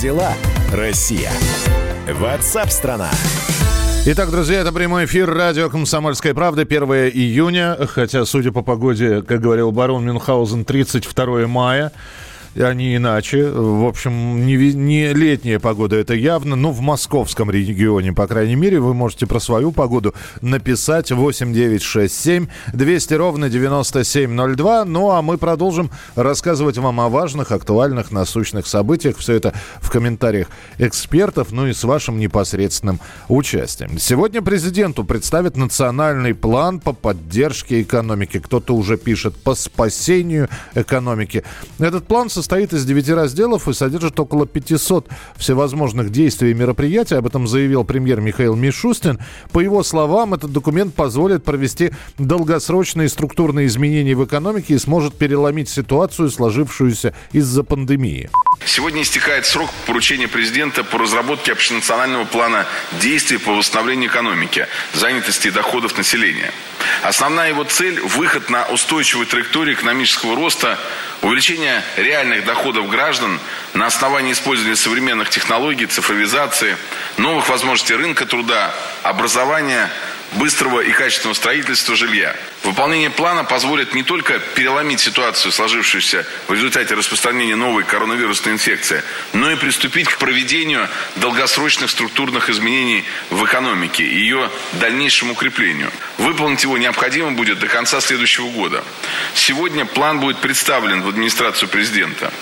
Дела, Россия? Ватсап-страна! Итак, друзья, это прямой эфир радио «Комсомольская правда», 1 июня, хотя, судя по погоде, как говорил барон Мюнхгаузен, 32 мая не иначе. В общем, не, не летняя погода, это явно, но в московском регионе, по крайней мере, вы можете про свою погоду написать 8967 200 ровно 9702. Ну, а мы продолжим рассказывать вам о важных, актуальных, насущных событиях. Все это в комментариях экспертов, ну и с вашим непосредственным участием. Сегодня президенту представят национальный план по поддержке экономики. Кто-то уже пишет по спасению экономики. Этот план состоит состоит из девяти разделов и содержит около 500 всевозможных действий и мероприятий. Об этом заявил премьер Михаил Мишустин. По его словам, этот документ позволит провести долгосрочные структурные изменения в экономике и сможет переломить ситуацию, сложившуюся из-за пандемии. Сегодня истекает срок поручения президента по разработке общенационального плана действий по восстановлению экономики, занятости и доходов населения. Основная его цель – выход на устойчивую траекторию экономического роста, увеличение реальных доходов граждан на основании использования современных технологий, цифровизации, новых возможностей рынка труда, образования – быстрого и качественного строительства жилья. Выполнение плана позволит не только переломить ситуацию, сложившуюся в результате распространения новой коронавирусной инфекции, но и приступить к проведению долгосрочных структурных изменений в экономике и ее дальнейшему укреплению. Выполнить его необходимо будет до конца следующего года. Сегодня план будет представлен в администрацию президента.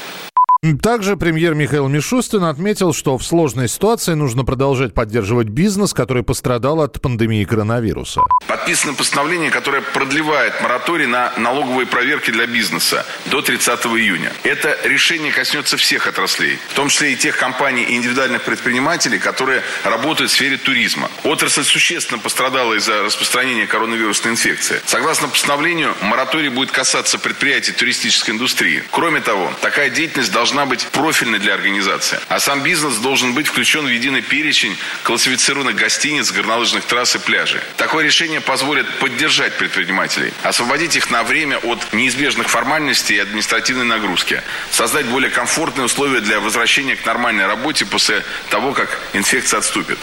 Также премьер Михаил Мишустин отметил, что в сложной ситуации нужно продолжать поддерживать бизнес, который пострадал от пандемии коронавируса. Подписано постановление, которое продлевает мораторий на налоговые проверки для бизнеса до 30 июня. Это решение коснется всех отраслей, в том числе и тех компаний и индивидуальных предпринимателей, которые работают в сфере туризма. Отрасль существенно пострадала из-за распространения коронавирусной инфекции. Согласно постановлению, мораторий будет касаться предприятий туристической индустрии. Кроме того, такая деятельность должна должна быть профильной для организации. А сам бизнес должен быть включен в единый перечень классифицированных гостиниц, горнолыжных трасс и пляжей. Такое решение позволит поддержать предпринимателей, освободить их на время от неизбежных формальностей и административной нагрузки, создать более комфортные условия для возвращения к нормальной работе после того, как инфекция отступит.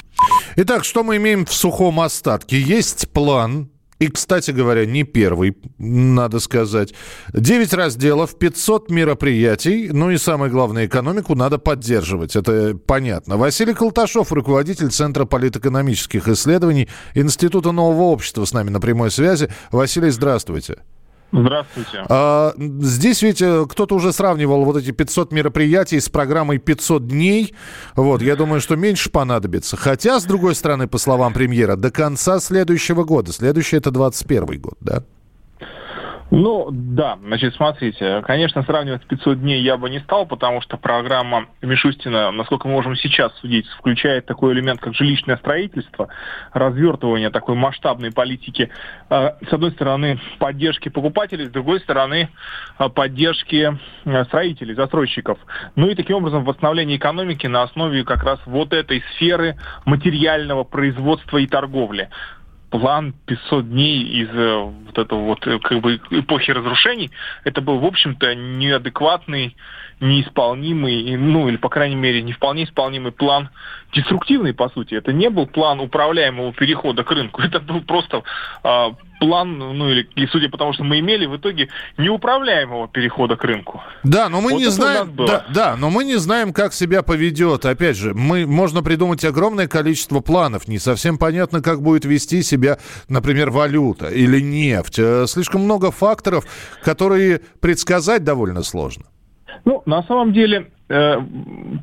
Итак, что мы имеем в сухом остатке? Есть план и, кстати говоря, не первый, надо сказать. 9 разделов, 500 мероприятий. Ну и самое главное, экономику надо поддерживать. Это понятно. Василий Колташов, руководитель Центра политэкономических исследований Института нового общества с нами на прямой связи. Василий, здравствуйте. Здравствуйте. А, здесь ведь э, кто-то уже сравнивал вот эти 500 мероприятий с программой 500 дней. Вот, я думаю, что меньше понадобится. Хотя, с другой стороны, по словам премьера, до конца следующего года. Следующий это 21 год, да? Ну, да, значит, смотрите, конечно, сравнивать 500 дней я бы не стал, потому что программа Мишустина, насколько мы можем сейчас судить, включает такой элемент, как жилищное строительство, развертывание такой масштабной политики, э, с одной стороны, поддержки покупателей, с другой стороны, э, поддержки э, строителей, застройщиков. Ну и таким образом восстановление экономики на основе как раз вот этой сферы материального производства и торговли план 500 дней из э, вот этого вот э, как бы эпохи разрушений, это был, в общем-то, неадекватный, неисполнимый, ну или, по крайней мере, не вполне исполнимый план, деструктивный, по сути. Это не был план управляемого перехода к рынку, это был просто а, план, ну или, и судя по тому, что мы имели, в итоге неуправляемого перехода к рынку. Да, но мы вот не знаем, да, да, но мы не знаем, как себя поведет. Опять же, мы можно придумать огромное количество планов, не совсем понятно, как будет вести себя, например, валюта или нефть. Э, слишком много факторов, которые предсказать довольно сложно. Ну, на самом деле, э,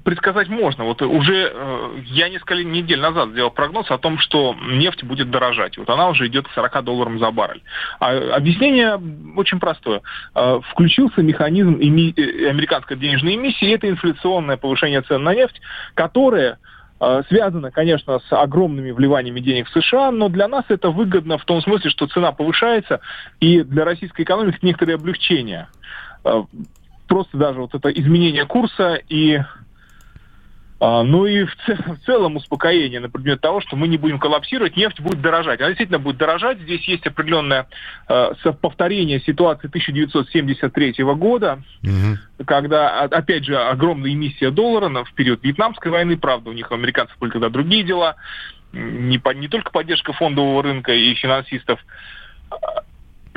предсказать можно. Вот уже э, я несколько недель назад сделал прогноз о том, что нефть будет дорожать. Вот она уже идет к 40 долларам за баррель. А объяснение очень простое. Э, включился механизм американской денежной эмиссии, это инфляционное повышение цен на нефть, которое связано, конечно, с огромными вливаниями денег в США, но для нас это выгодно в том смысле, что цена повышается, и для российской экономики некоторые облегчения. Просто даже вот это изменение курса и А, ну и в, в целом успокоение на предмет того, что мы не будем коллапсировать, нефть будет дорожать. Она действительно будет дорожать. Здесь есть определенное э, повторение ситуации 1973 года, угу. когда, опять же, огромная эмиссия доллара в период Вьетнамской войны. Правда, у них у американцев были тогда другие дела. Не, по, не только поддержка фондового рынка и финансистов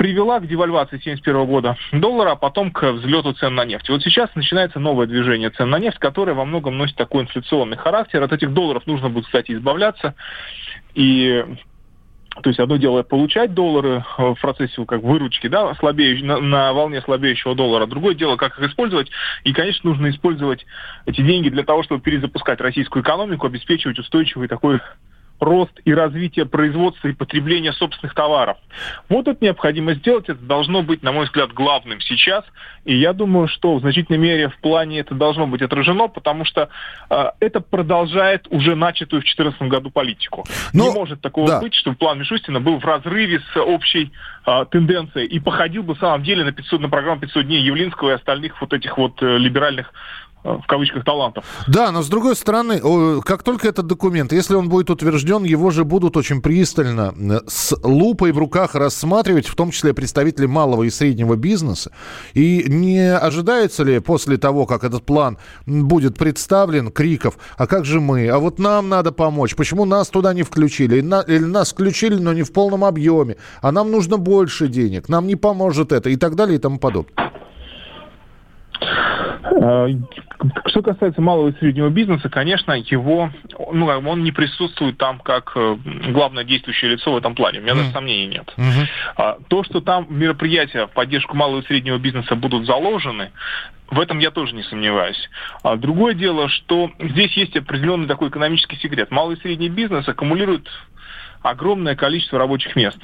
привела к девальвации 1971 года доллара, а потом к взлету цен на нефть. Вот сейчас начинается новое движение цен на нефть, которое во многом носит такой инфляционный характер. От этих долларов нужно будет, кстати, избавляться. И то есть одно дело получать доллары в процессе как выручки, да, слабеющей, на, на волне слабеющего доллара, другое дело, как их использовать. И, конечно, нужно использовать эти деньги для того, чтобы перезапускать российскую экономику, обеспечивать устойчивый такой рост и развитие производства и потребления собственных товаров. Вот это необходимо сделать, это должно быть, на мой взгляд, главным сейчас. И я думаю, что в значительной мере в плане это должно быть отражено, потому что э, это продолжает уже начатую в 2014 году политику. Но, Не может такого да. быть, чтобы план Мишустина был в разрыве с общей э, тенденцией и походил бы в самом деле на, 500, на программу 500 дней Явлинского и остальных вот этих вот э, либеральных в кавычках талантов. Да, но с другой стороны, как только этот документ, если он будет утвержден, его же будут очень пристально э, с лупой в руках рассматривать, в том числе представители малого и среднего бизнеса. И не ожидается ли после того, как этот план будет представлен, криков, а как же мы, а вот нам надо помочь, почему нас туда не включили, или нас включили, но не в полном объеме, а нам нужно больше денег, нам не поможет это и так далее и тому подобное. Э, что касается малого и среднего бизнеса, конечно, его, ну, он не присутствует там как э, главное действующее лицо в этом плане. У меня mm. даже сомнений нет. Mm-hmm. То, что там мероприятия в поддержку малого и среднего бизнеса будут заложены, в этом я тоже не сомневаюсь. А другое дело, что здесь есть определенный такой экономический секрет. Малый и средний бизнес аккумулирует огромное количество рабочих мест,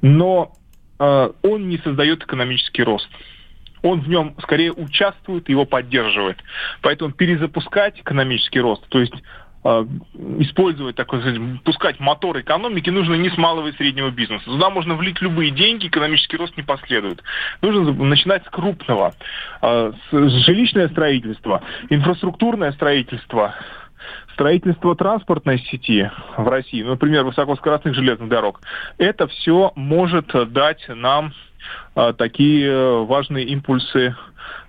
но э, он не создает экономический рост он в нем скорее участвует, его поддерживает. Поэтому перезапускать экономический рост, то есть э, использовать, так сказать, пускать мотор экономики нужно не с малого и среднего бизнеса. Туда можно влить любые деньги, экономический рост не последует. Нужно начинать с крупного. Э, с жилищное строительство, инфраструктурное строительство, строительство транспортной сети в России, например, высокоскоростных железных дорог, это все может дать нам а, такие э, важные импульсы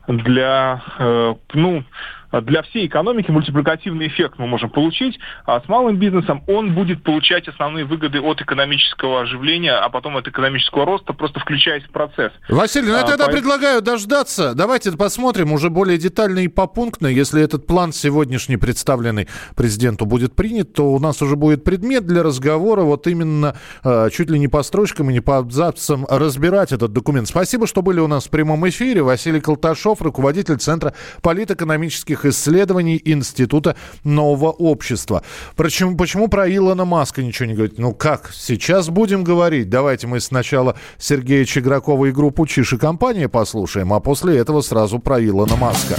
для, э, ну, для всей экономики мультипликативный эффект мы можем получить, а с малым бизнесом он будет получать основные выгоды от экономического оживления, а потом от экономического роста, просто включаясь в процесс. Василий, ну я а, тогда по... предлагаю дождаться. Давайте посмотрим уже более детально и попунктно. Если этот план сегодняшний, представленный президенту, будет принят, то у нас уже будет предмет для разговора, вот именно э, чуть ли не по строчкам и не по абзацам разбирать этот документ. Спасибо, что были у нас в прямом эфире. Василий Колташов, руководитель Центра политэкономических экономических исследований Института нового общества. Почему, почему про Илона Маска ничего не говорит? Ну как, сейчас будем говорить. Давайте мы сначала Сергея Чегракова и группу Чиши компания послушаем, а после этого сразу про Илона Маска.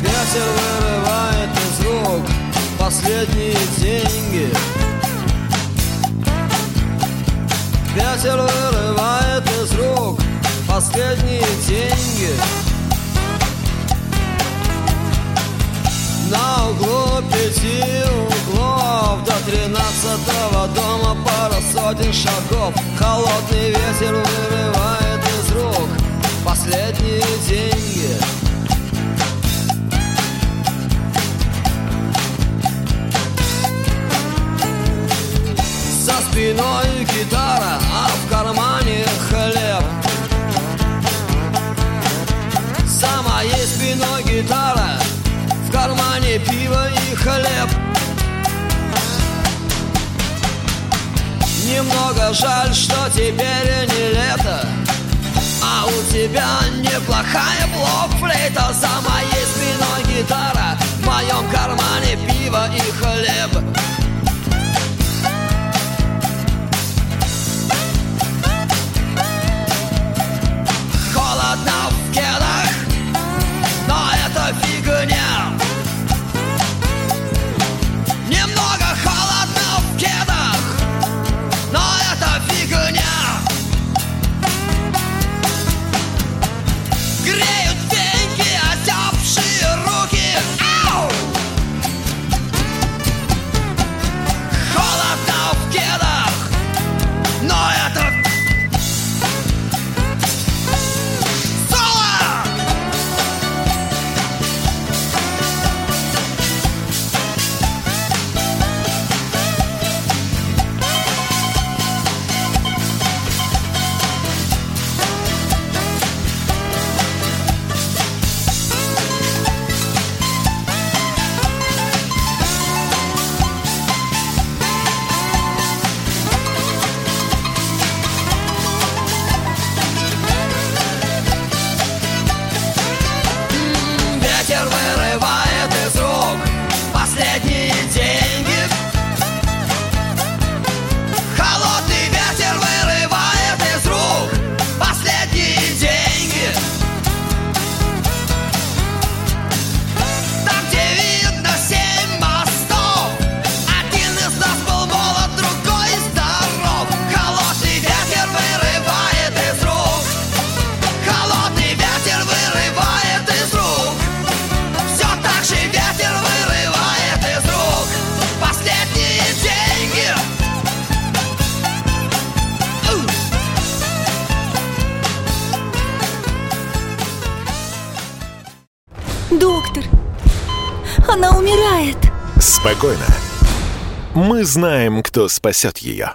Ветер вырывает из рук последние деньги. Ветер последние деньги На углу пяти углов До тринадцатого дома пара сотен шагов. Холодный ветер вырывает из рук Последние деньги. За спиной гитара, а в кармане хлеб За моей спиной гитара В кармане пиво и хлеб. Немного жаль, что теперь не лето А у тебя неплохая блок-флейта. За моей спиной гитара В моем кармане пиво и хлеб Спокойно. Мы знаем, кто спасет ее.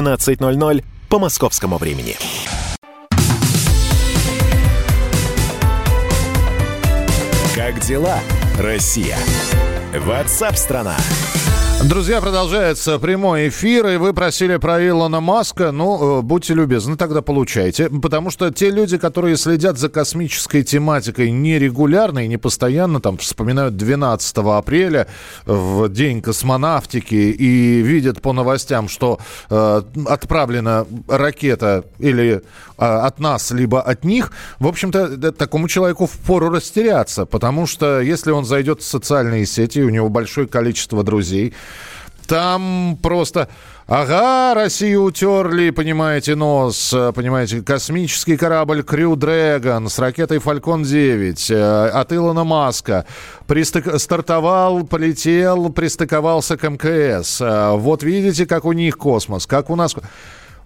17.00 по московскому времени. Как дела, Россия? Ватсап-страна! Друзья, продолжается прямой эфир, и вы просили про Илона Маска. Ну, э, будьте любезны, тогда получайте. Потому что те люди, которые следят за космической тематикой нерегулярно и не постоянно, там, вспоминают 12 апреля, в день космонавтики, и видят по новостям, что э, отправлена ракета или э, от нас, либо от них, в общем-то, такому человеку впору растеряться, потому что если он зайдет в социальные сети, у него большое количество друзей, там просто... Ага, Россию утерли, понимаете, нос, понимаете, космический корабль Крю Дрэгон с ракетой Фалькон 9 э, от Илона Маска пристык... стартовал, полетел, пристыковался к МКС. Э, вот видите, как у них космос, как у нас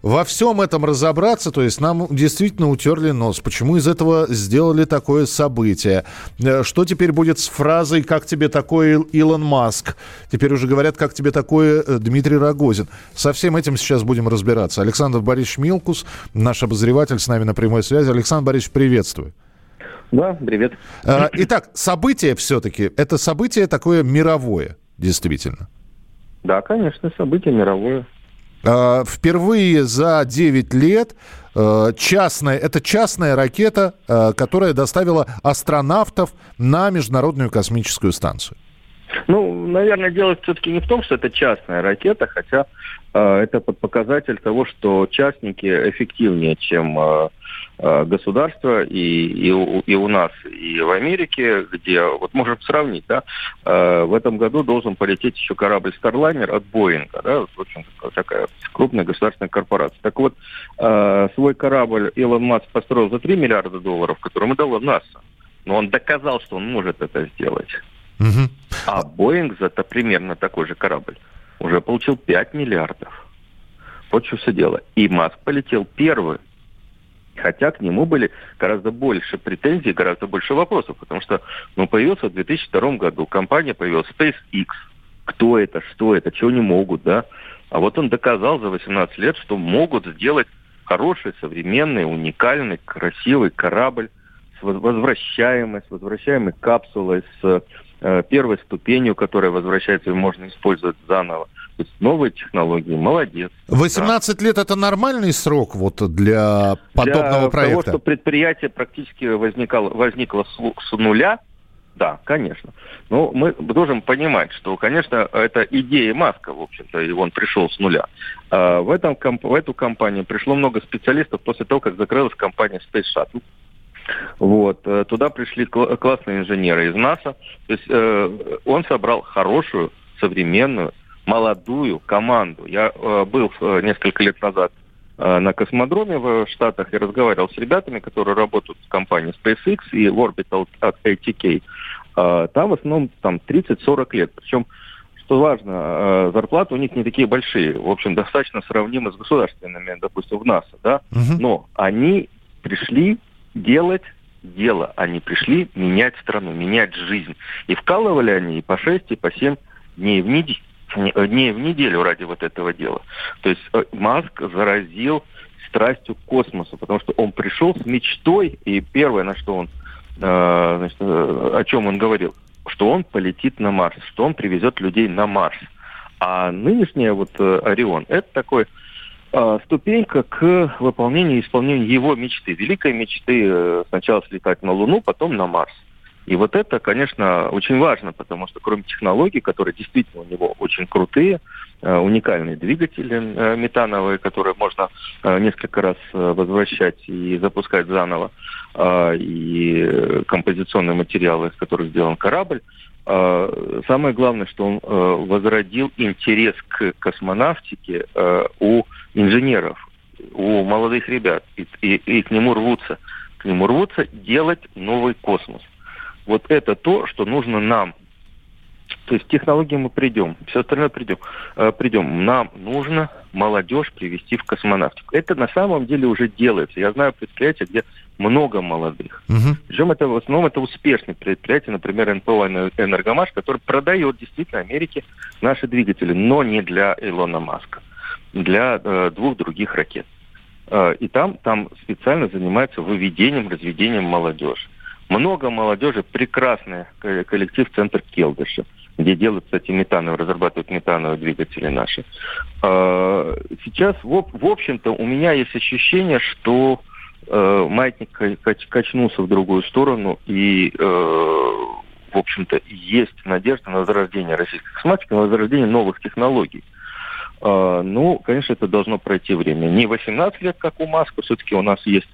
во всем этом разобраться, то есть нам действительно утерли нос. Почему из этого сделали такое событие? Э, что теперь будет с фразой «Как тебе такое, Илон Маск?» Теперь уже говорят «Как тебе такое, э, Дмитрий Рогозин?» Со всем этим сейчас будем разбираться. Александр Борисович Милкус, наш обозреватель, с нами на прямой связи. Александр Борисович, приветствую. Да, привет. Э, итак, событие все-таки, это событие такое мировое, действительно. Да, конечно, событие мировое. А, впервые за 9 лет а, частная, это частная ракета, а, которая доставила астронавтов на Международную космическую станцию. Ну, наверное, дело все-таки не в том, что это частная ракета, хотя э, это показатель того, что частники эффективнее, чем э, Э, государства и, и, и у нас, и в Америке, где, вот можем сравнить, да, э, в этом году должен полететь еще корабль Starliner от Боинга, да, в общем, такая крупная государственная корпорация. Так вот, э, свой корабль Илон Маск построил за 3 миллиарда долларов, который ему дало НАСА. Но он доказал, что он может это сделать. Угу. А Боинг за это примерно такой же корабль уже получил 5 миллиардов. Вот что все дело. И Маск полетел первый. Хотя к нему были гораздо больше претензий, гораздо больше вопросов, потому что ну, появился в 2002 году, компания появилась SpaceX. Кто это, что это, чего не могут, да? А вот он доказал за 18 лет, что могут сделать хороший, современный, уникальный, красивый корабль с возвращаемой, с возвращаемой капсулой, с э, первой ступенью, которая возвращается и можно использовать заново. То есть новые технологии, молодец. 18 да. лет это нормальный срок вот для подобного для проекта? Для того, что предприятие практически возникало, возникло с, с нуля, да, конечно. Но мы должен понимать, что, конечно, это идея Маска, в общем-то, и он пришел с нуля. А в, этом, в эту компанию пришло много специалистов после того, как закрылась компания Space Shuttle. Вот. Э, туда пришли классные инженеры из НАСА. То есть э, он собрал хорошую, современную, молодую команду. Я э, был э, несколько лет назад э, на космодроме в Штатах и разговаривал с ребятами, которые работают в компании SpaceX и в Orbital от ATK. Э, там в основном там 30-40 лет. Причем, что важно, э, зарплаты у них не такие большие. В общем, достаточно сравнимы с государственными, допустим, в НАСА. Да? Угу. Но они пришли делать дело. Они пришли менять страну, менять жизнь. И вкалывали они и по 6, и по 7 дней в неделю дней в неделю ради вот этого дела. То есть э, Маск заразил страстью к космосу, потому что он пришел с мечтой, и первое, на что он, э, значит, э, о чем он говорил, что он полетит на Марс, что он привезет людей на Марс. А нынешняя вот Орион, это такой ступенька к выполнению и исполнению его мечты, великой мечты сначала слетать на Луну, потом на Марс. И вот это, конечно, очень важно, потому что кроме технологий, которые действительно у него очень крутые, э, уникальные двигатели э, метановые, которые можно э, несколько раз возвращать и запускать заново, и композиционные материалы, из которых сделан корабль, самое главное, что он возродил интерес к космонавтике у инженеров, у молодых ребят, и к нему рвутся, к нему рвутся делать новый космос. Вот это то, что нужно нам. То есть технологии мы придем, все остальное придем. Э, придем. Нам нужно молодежь привести в космонавтику. Это на самом деле уже делается. Я знаю предприятия, где много молодых. Угу. Причем это в основном это успешные предприятия, например, НПО «Энергомаш», который продает действительно Америке наши двигатели, но не для Илона Маска, для э, двух других ракет. Э, и там, там специально занимаются выведением, разведением молодежи. Много молодежи, прекрасный коллектив «Центр Келдыша», где делают, кстати, метановые, разрабатывают метановые двигатели наши. Э, сейчас, в, общем-то, у меня есть ощущение, что э, маятник кач, качнулся в другую сторону, и, э, в общем-то, есть надежда на возрождение российской космонавтики, на возрождение новых технологий. Э, ну, конечно, это должно пройти время. Не 18 лет, как у Маска, все-таки у нас есть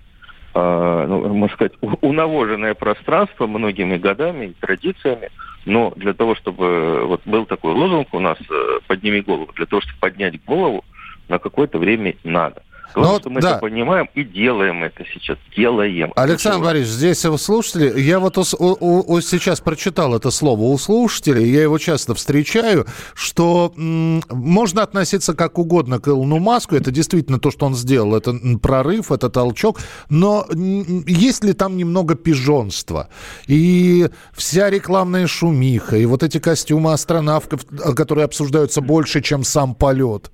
ну, можно сказать, унавоженное пространство многими годами и традициями, но для того, чтобы вот был такой лозунг у нас э, «подними голову», для того, чтобы поднять голову, на какое-то время надо. Главное, ну, что мы да. это понимаем и делаем это сейчас. Делаем. Александр Борисович, здесь у слушателей, я вот у, у, у, сейчас прочитал это слово у слушателей, я его часто встречаю, что м, можно относиться как угодно к Илону Маску, это действительно то, что он сделал, это прорыв, это толчок, но есть ли там немного пижонства? И вся рекламная шумиха, и вот эти костюмы астронавтов, которые обсуждаются больше, чем сам полет.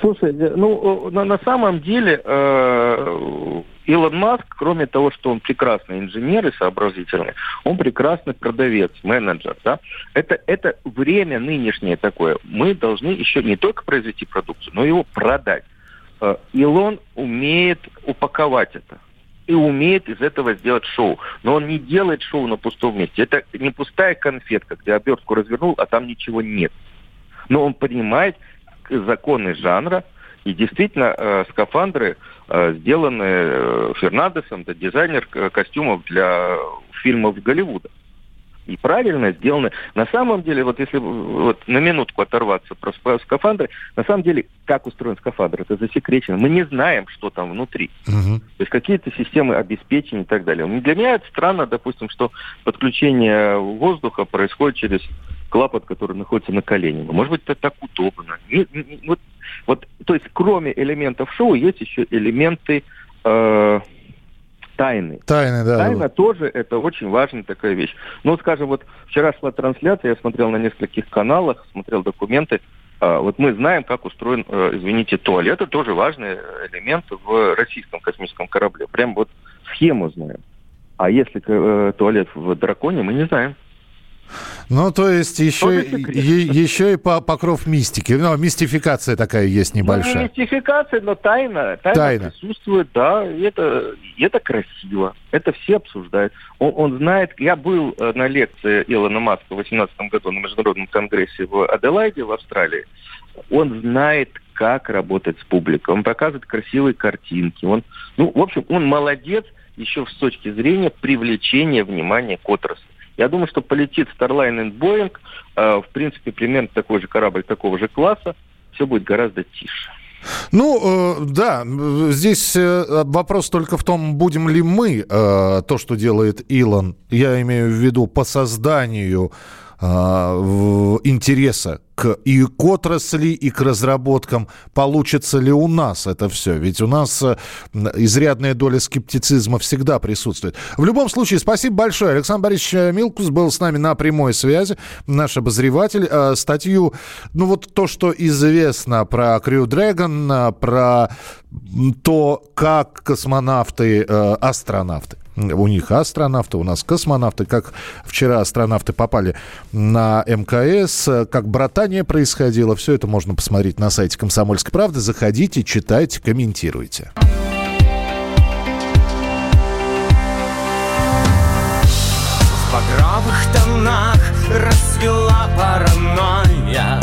Слушай, ну, на, на самом деле деле э, Илон Маск, кроме того, что он прекрасный инженер и сообразительный, он прекрасный продавец, менеджер. Да? Это, это время нынешнее такое. Мы должны еще не только произвести продукцию, но его продать. Э, Илон умеет упаковать это и умеет из этого сделать шоу. Но он не делает шоу на пустом месте. Это не пустая конфетка, где обертку развернул, а там ничего нет. Но он понимает законы жанра, и действительно, э, скафандры э, сделаны э, Фернандесом, это дизайнер костюмов для фильмов Голливуда. И правильно сделаны. На самом деле, вот если вот на минутку оторваться про скафандры, на самом деле, как устроен скафандр, это засекречено. Мы не знаем, что там внутри. Угу. То есть какие-то системы обеспечения и так далее. Для меня это странно, допустим, что подключение воздуха происходит через клапан, который находится на колене. Может быть, это так удобно. Вот вот, то есть, кроме элементов шоу, есть еще элементы э, тайны. Тайны, да. Тайна тоже это очень важная такая вещь. Ну, скажем, вот вчера шла трансляция, я смотрел на нескольких каналах, смотрел документы. А, вот мы знаем, как устроен, э, извините, туалет. Это тоже важный элемент в российском космическом корабле. Прям вот схему знаем. А если э, туалет в драконе, мы не знаем. Ну, то есть еще, е- еще и по покров мистики. Ну, мистификация такая есть небольшая. Ну, не мистификация, но тайна. Тайна, тайна. присутствует, да. И это, и это красиво. Это все обсуждают. Он, он знает... Я был э, на лекции Илона Маска в 2018 году на Международном конгрессе в Аделаиде, в Австралии. Он знает, как работать с публикой. Он показывает красивые картинки. Он, ну, в общем, он молодец еще с точки зрения привлечения внимания к отрасли. Я думаю, что полетит Starline и Boeing, э, в принципе, примерно такой же корабль такого же класса, все будет гораздо тише. Ну, э, да, здесь э, вопрос только в том, будем ли мы э, то, что делает Илон, я имею в виду по созданию э, интереса и к отрасли, и к разработкам. Получится ли у нас это все? Ведь у нас э, изрядная доля скептицизма всегда присутствует. В любом случае, спасибо большое. Александр Борисович Милкус был с нами на прямой связи, наш обозреватель. Э, статью, ну вот то, что известно про Crew Dragon, э, про то, как космонавты, астронавты у них астронавты, у нас космонавты. Как вчера астронавты попали на МКС, как братание происходило. Все это можно посмотреть на сайте «Комсомольской правды». Заходите, читайте, комментируйте. В багровых тонах расцвела паранойя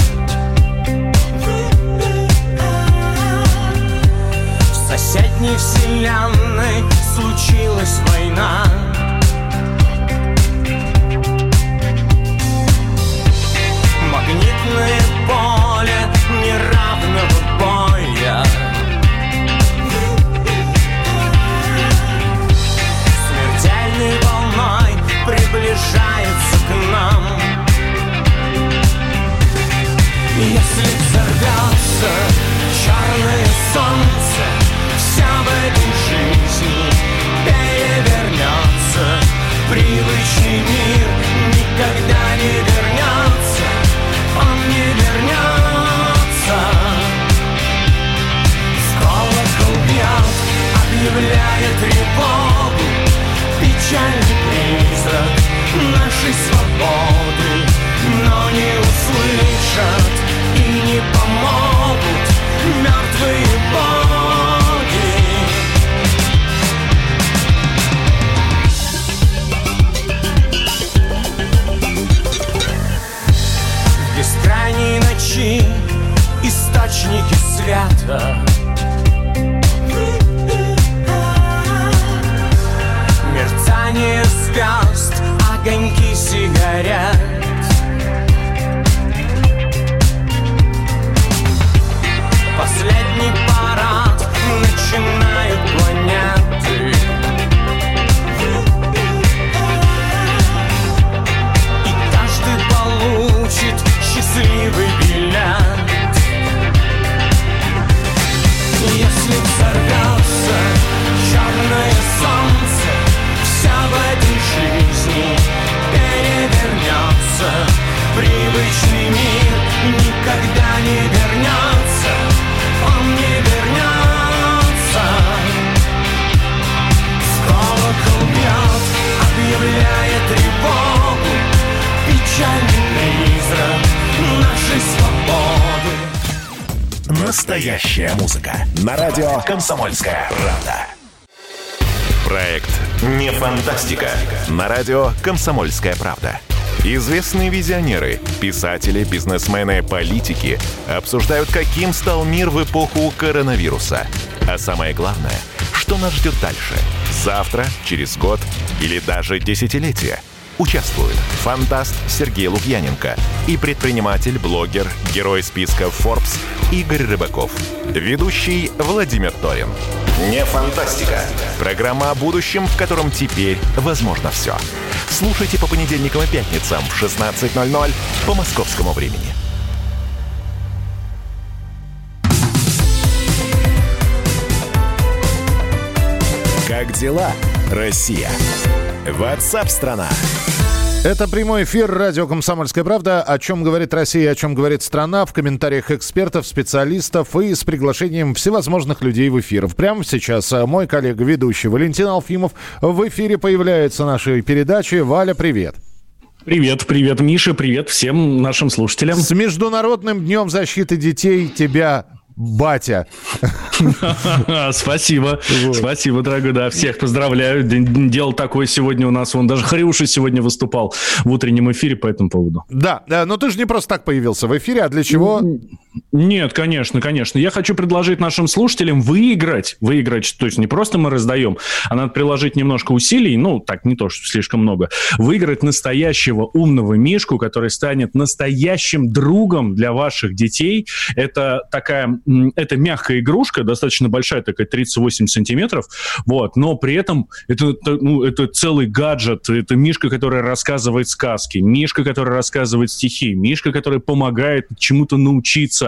В соседней вселенной случилась война приближается к нам. Если взорвется черный сон сигарет Последний парад начинают планеты И каждый получит счастливый перевернется Привычный мир никогда не вернется Он не вернется колокол бьет, объявляя тревогу Печальный призрак нашей свободы Настоящая музыка. На радио «Комсомольская правда». Проект «Не фантастика». На радио «Комсомольская правда». Известные визионеры, писатели, бизнесмены, политики обсуждают, каким стал мир в эпоху коронавируса. А самое главное, что нас ждет дальше. Завтра, через год или даже десятилетие. Участвуют фантаст Сергей Лукьяненко и предприниматель, блогер, герой списка Forbes Игорь Рыбаков. Ведущий Владимир Торин. Не фантастика. Программа о будущем, в котором теперь возможно все. Слушайте по понедельникам и пятницам в 16.00 по московскому времени. Как дела, Россия? Ватсап-страна! Это прямой эфир радио «Комсомольская правда». О чем говорит Россия, о чем говорит страна. В комментариях экспертов, специалистов и с приглашением всевозможных людей в эфир. Прямо сейчас э, мой коллега, ведущий Валентин Алфимов в эфире появляется нашей передачи. Валя, привет. Привет, привет, Миша, привет всем нашим слушателям. С Международным днем защиты детей тебя батя. Спасибо. Спасибо, дорогой. Да, всех поздравляю. Дело такое сегодня у нас. Он даже Хрюша сегодня выступал в утреннем эфире по этому поводу. Да, но ты же не просто так появился в эфире, а для чего? Нет, конечно, конечно. Я хочу предложить нашим слушателям выиграть. Выиграть, то есть не просто мы раздаем, а надо приложить немножко усилий, ну, так, не то, что слишком много. Выиграть настоящего умного мишку, который станет настоящим другом для ваших детей. Это такая это мягкая игрушка, достаточно большая, такая 38 сантиметров, вот, но при этом это, ну, это целый гаджет, это мишка, которая рассказывает сказки, мишка, которая рассказывает стихи, мишка, который помогает чему-то научиться,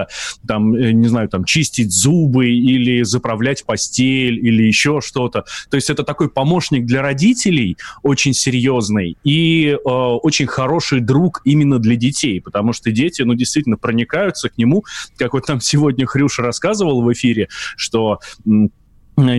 там, э, не знаю, там, чистить зубы или заправлять постель или еще что-то. То есть это такой помощник для родителей, очень серьезный и э, очень хороший друг именно для детей, потому что дети, ну, действительно проникаются к нему, как вот там сегодня Хрюш рассказывал в эфире, что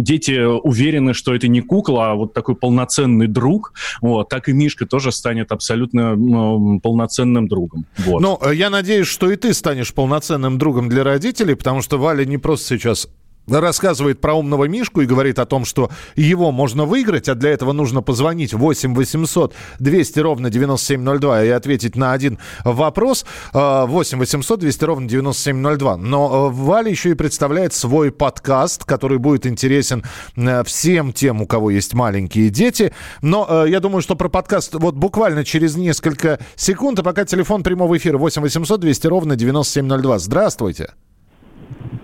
дети уверены, что это не кукла, а вот такой полноценный друг, вот, так и Мишка тоже станет абсолютно ну, полноценным другом. Вот. Ну, я надеюсь, что и ты станешь полноценным другом для родителей, потому что Валя не просто сейчас рассказывает про умного Мишку и говорит о том, что его можно выиграть, а для этого нужно позвонить 8 800 200 ровно 9702 и ответить на один вопрос. 8 800 200 ровно 9702. Но э, Валя еще и представляет свой подкаст, который будет интересен э, всем тем, у кого есть маленькие дети. Но э, я думаю, что про подкаст вот буквально через несколько секунд, а пока телефон прямого эфира 8 800 200 ровно 9702. Здравствуйте.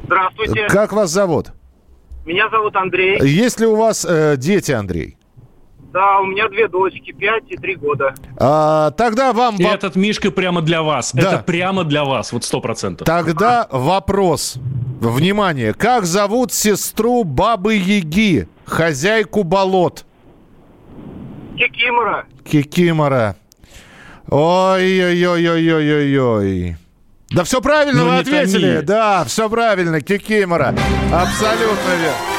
Здравствуйте. Как вас зовут? Меня зовут Андрей. Есть ли у вас э, дети, Андрей? Да, у меня две дочки, 5 и 3 года. А, тогда вам... И этот Мишка прямо для вас. Да. Это прямо для вас, вот сто процентов. Тогда вопрос. Внимание. Как зовут сестру Бабы Яги, хозяйку болот? Кикимора. Кикимора. Ой-ой-ой-ой-ой-ой-ой. Да все правильно Ну, вы ответили. томи. Да, все правильно. Кикимора. Абсолютно верно.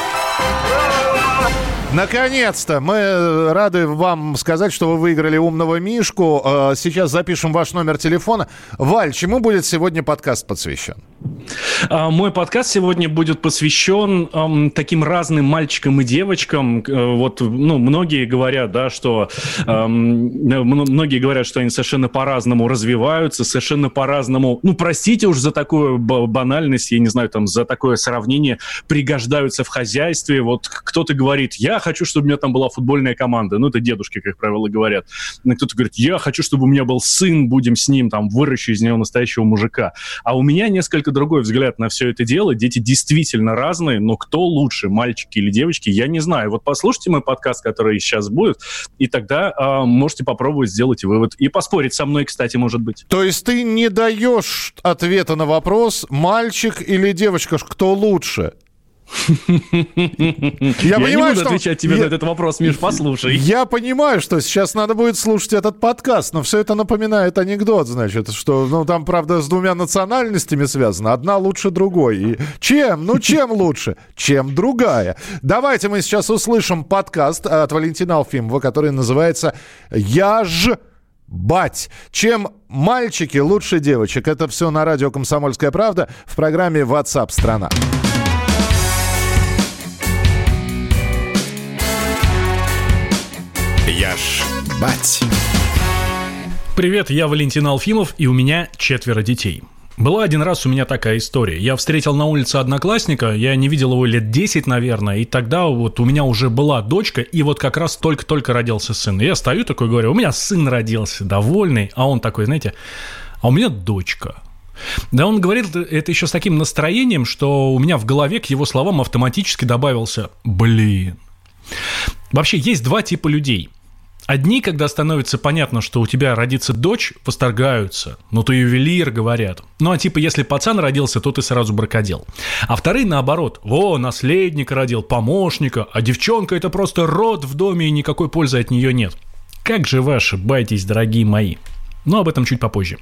Наконец-то мы рады вам сказать, что вы выиграли умного Мишку. Э, Сейчас запишем ваш номер телефона. Валь, чему будет сегодня подкаст посвящен? А, Мой подкаст сегодня будет посвящен таким разным мальчикам и девочкам. Э, Вот, ну, многие говорят, да, что многие говорят, что они совершенно по-разному развиваются, совершенно по-разному. Ну, простите уж за такую ба- банальность, я не знаю, там, за такое сравнение, пригождаются в хозяйстве. Вот кто-то говорит, я хочу, чтобы у меня там была футбольная команда. Ну, это дедушки, как правило, говорят. Кто-то говорит, я хочу, чтобы у меня был сын, будем с ним там выращу из него настоящего мужика. А у меня несколько другой взгляд на все это дело. Дети действительно разные, но кто лучше, мальчики или девочки, я не знаю. Вот послушайте мой подкаст, который сейчас будет, и тогда э, можете попробовать сделать вывод. И поспорить со мной, кстати, может быть. То есть ты не даешь ответа на вопрос, мальчик или девочка, кто лучше? Я, понимаю, не буду что... отвечать тебе я... на этот вопрос, Миш, послушай. Я понимаю, что сейчас надо будет слушать этот подкаст, но все это напоминает анекдот, значит, что, ну, там, правда, с двумя национальностями связано. Одна лучше другой. И чем? Ну, чем лучше? Чем другая? Давайте мы сейчас услышим подкаст от Валентина Алфимова, который называется «Я ж...» бать. Чем мальчики лучше девочек? Это все на радио «Комсомольская правда» в программе WhatsApp страна». Я ж бать. Привет, я Валентин Алфимов, и у меня четверо детей. Была один раз у меня такая история. Я встретил на улице одноклассника, я не видел его лет 10, наверное, и тогда вот у меня уже была дочка, и вот как раз только-только родился сын. И я стою такой, говорю, у меня сын родился, довольный, а он такой, знаете, а у меня дочка. Да он говорит это еще с таким настроением, что у меня в голове к его словам автоматически добавился «блин». Вообще есть два типа людей – Одни, когда становится понятно, что у тебя родится дочь, восторгаются. Ну, ты ювелир, говорят. Ну, а типа, если пацан родился, то ты сразу бракодел. А вторые наоборот. О, наследника родил, помощника, а девчонка это просто род в доме, и никакой пользы от нее нет. Как же вы ошибаетесь, дорогие мои? Но об этом чуть попозже.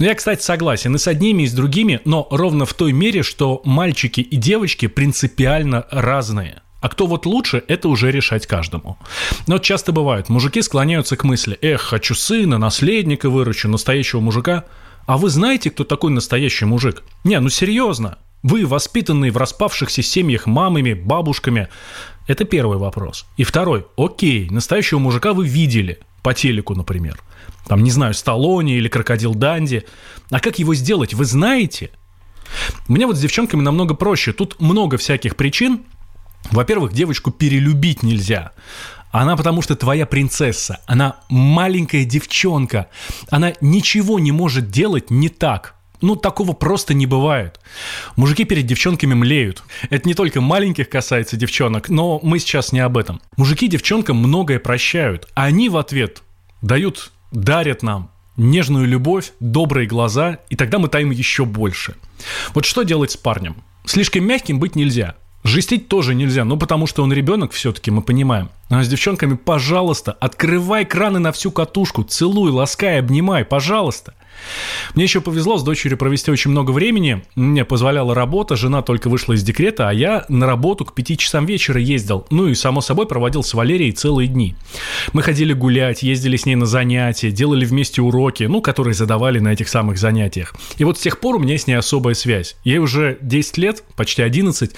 Но я, кстати, согласен и с одними, и с другими, но ровно в той мере, что мальчики и девочки принципиально разные – а кто вот лучше, это уже решать каждому. Но часто бывает, мужики склоняются к мысли, эх, хочу сына, наследника выручу, настоящего мужика. А вы знаете, кто такой настоящий мужик? Не, ну серьезно. Вы, воспитанные в распавшихся семьях мамами, бабушками, это первый вопрос. И второй, окей, настоящего мужика вы видели, по телеку, например. Там, не знаю, Сталлоне или Крокодил Данди. А как его сделать, вы знаете? Мне вот с девчонками намного проще. Тут много всяких причин, во-первых, девочку перелюбить нельзя. Она потому что твоя принцесса, она маленькая девчонка, она ничего не может делать не так. Ну, такого просто не бывает. Мужики перед девчонками млеют. Это не только маленьких касается девчонок, но мы сейчас не об этом. Мужики девчонкам многое прощают, а они в ответ дают, дарят нам нежную любовь, добрые глаза, и тогда мы таим еще больше. Вот что делать с парнем? Слишком мягким быть нельзя – Жестить тоже нельзя, ну потому что он ребенок все-таки, мы понимаем. А с девчонками, пожалуйста, открывай краны на всю катушку, целуй, ласкай, обнимай, пожалуйста. Мне еще повезло с дочерью провести очень много времени. Мне позволяла работа, жена только вышла из декрета, а я на работу к 5 часам вечера ездил. Ну и, само собой, проводил с Валерией целые дни. Мы ходили гулять, ездили с ней на занятия, делали вместе уроки, ну, которые задавали на этих самых занятиях. И вот с тех пор у меня с ней особая связь. Ей уже 10 лет, почти 11,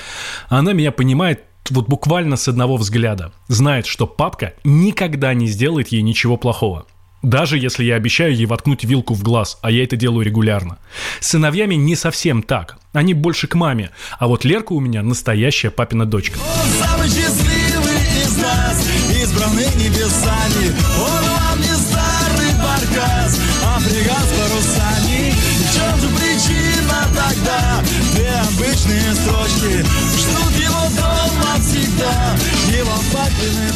а она меня понимает вот буквально с одного взгляда. Знает, что папка никогда не сделает ей ничего плохого. Даже если я обещаю ей воткнуть вилку в глаз, а я это делаю регулярно. С сыновьями не совсем так. Они больше к маме. А вот Лерка у меня настоящая папина дочка. Он самый счастливый из нас, избранный небесами. Он вам не старый баркас, а фрегат с парусами. В чем же причина тогда? Две обычные строчки ждут его дома всегда. Его папины.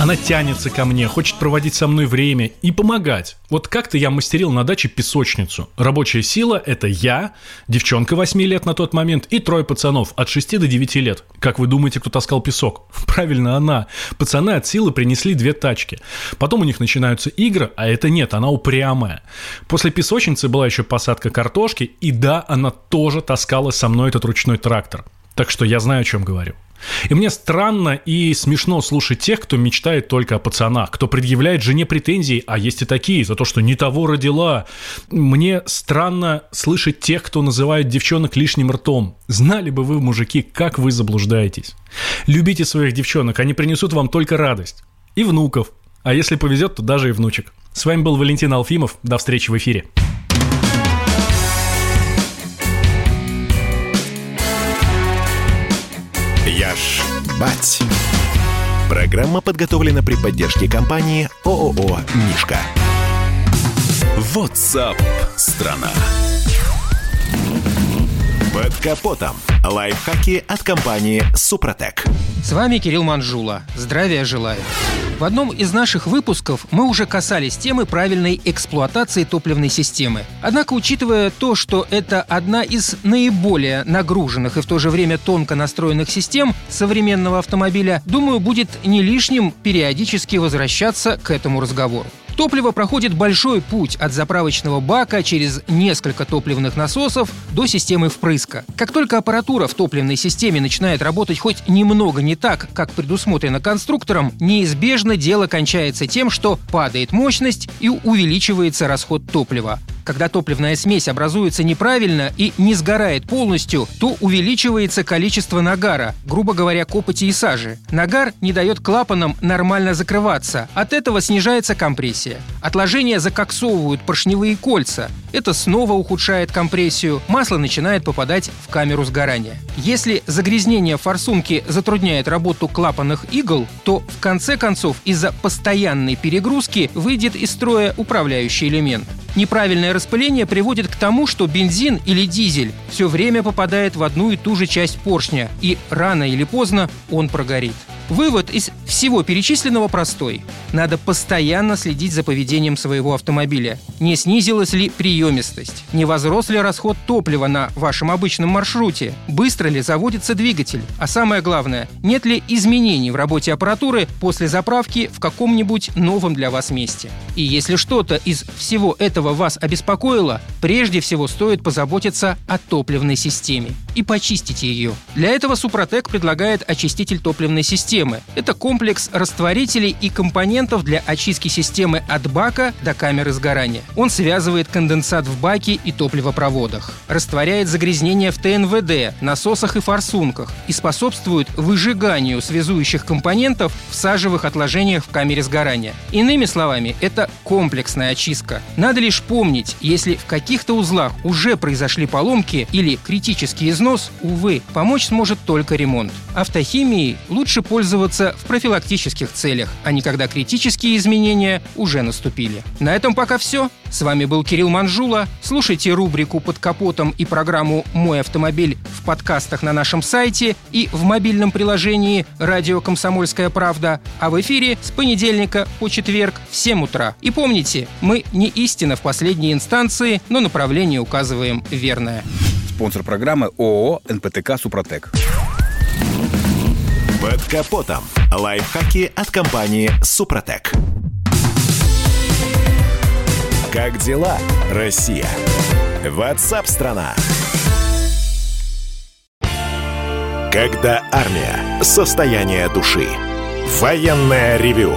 Она тянется ко мне, хочет проводить со мной время и помогать. Вот как-то я мастерил на даче песочницу. Рабочая сила – это я, девчонка 8 лет на тот момент и трое пацанов от 6 до 9 лет. Как вы думаете, кто таскал песок? Правильно, она. Пацаны от силы принесли две тачки. Потом у них начинаются игры, а это нет, она упрямая. После песочницы была еще посадка картошки, и да, она тоже таскала со мной этот ручной трактор. Так что я знаю, о чем говорю. И мне странно и смешно слушать тех, кто мечтает только о пацанах, кто предъявляет жене претензии, а есть и такие, за то, что не того родила. Мне странно слышать тех, кто называет девчонок лишним ртом. Знали бы вы, мужики, как вы заблуждаетесь. Любите своих девчонок, они принесут вам только радость. И внуков. А если повезет, то даже и внучек. С вами был Валентин Алфимов. До встречи в эфире. Бать. Программа подготовлена при поддержке компании ООО «Мишка». WhatsApp страна. Капотом. Лайфхаки от компании «Супротек». С вами Кирилл Манжула. Здравия желаю. В одном из наших выпусков мы уже касались темы правильной эксплуатации топливной системы. Однако, учитывая то, что это одна из наиболее нагруженных и в то же время тонко настроенных систем современного автомобиля, думаю, будет не лишним периодически возвращаться к этому разговору. Топливо проходит большой путь от заправочного бака через несколько топливных насосов до системы впрыска. Как только аппаратура в топливной системе начинает работать хоть немного не так, как предусмотрено конструктором, неизбежно дело кончается тем, что падает мощность и увеличивается расход топлива. Когда топливная смесь образуется неправильно и не сгорает полностью, то увеличивается количество нагара, грубо говоря, копоти и сажи. Нагар не дает клапанам нормально закрываться, от этого снижается компрессия. Отложения закоксовывают поршневые кольца, это снова ухудшает компрессию, масло начинает попадать в камеру сгорания. Если загрязнение форсунки затрудняет работу клапанных игл, то в конце концов из-за постоянной перегрузки выйдет из строя управляющий элемент. Неправильное распыление приводит к тому, что бензин или дизель все время попадает в одну и ту же часть поршня, и рано или поздно он прогорит. Вывод из всего перечисленного простой. Надо постоянно следить за поведением своего автомобиля. Не снизилась ли приемистость? Не возрос ли расход топлива на вашем обычном маршруте? Быстро ли заводится двигатель? А самое главное, нет ли изменений в работе аппаратуры после заправки в каком-нибудь новом для вас месте? И если что-то из всего этого вас обеспокоило, прежде всего стоит позаботиться о топливной системе и почистить ее. Для этого Супротек предлагает очиститель топливной системы. Это комплекс растворителей и компонентов для очистки системы от бака до камеры сгорания. Он связывает конденсат в баке и топливопроводах, растворяет загрязнения в ТНВД, насосах и форсунках и способствует выжиганию связующих компонентов в сажевых отложениях в камере сгорания. Иными словами, это комплексная очистка. Надо лишь помнить, если в каких-то узлах уже произошли поломки или критический износ, увы, помочь сможет только ремонт. Автохимией лучше пользоваться в профилактических целях, а не когда критические изменения уже наступили. На этом пока все. С вами был Кирилл Манжула. Слушайте рубрику «Под капотом» и программу «Мой автомобиль» в подкастах на нашем сайте и в мобильном приложении «Радио Комсомольская правда», а в эфире с понедельника по четверг в 7 утра. И помните, мы не истина в последней инстанции, но направление указываем верное. Спонсор программы ООО «НПТК Супротек». Под капотом. Лайфхаки от компании «Супротек». Как дела, Россия? Ватсап-страна! Когда армия. Состояние души. Военное ревю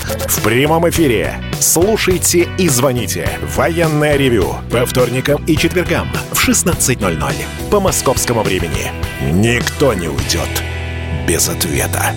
В прямом эфире. Слушайте и звоните. Военное ревю. По вторникам и четвергам в 16.00 по московскому времени. Никто не уйдет без ответа.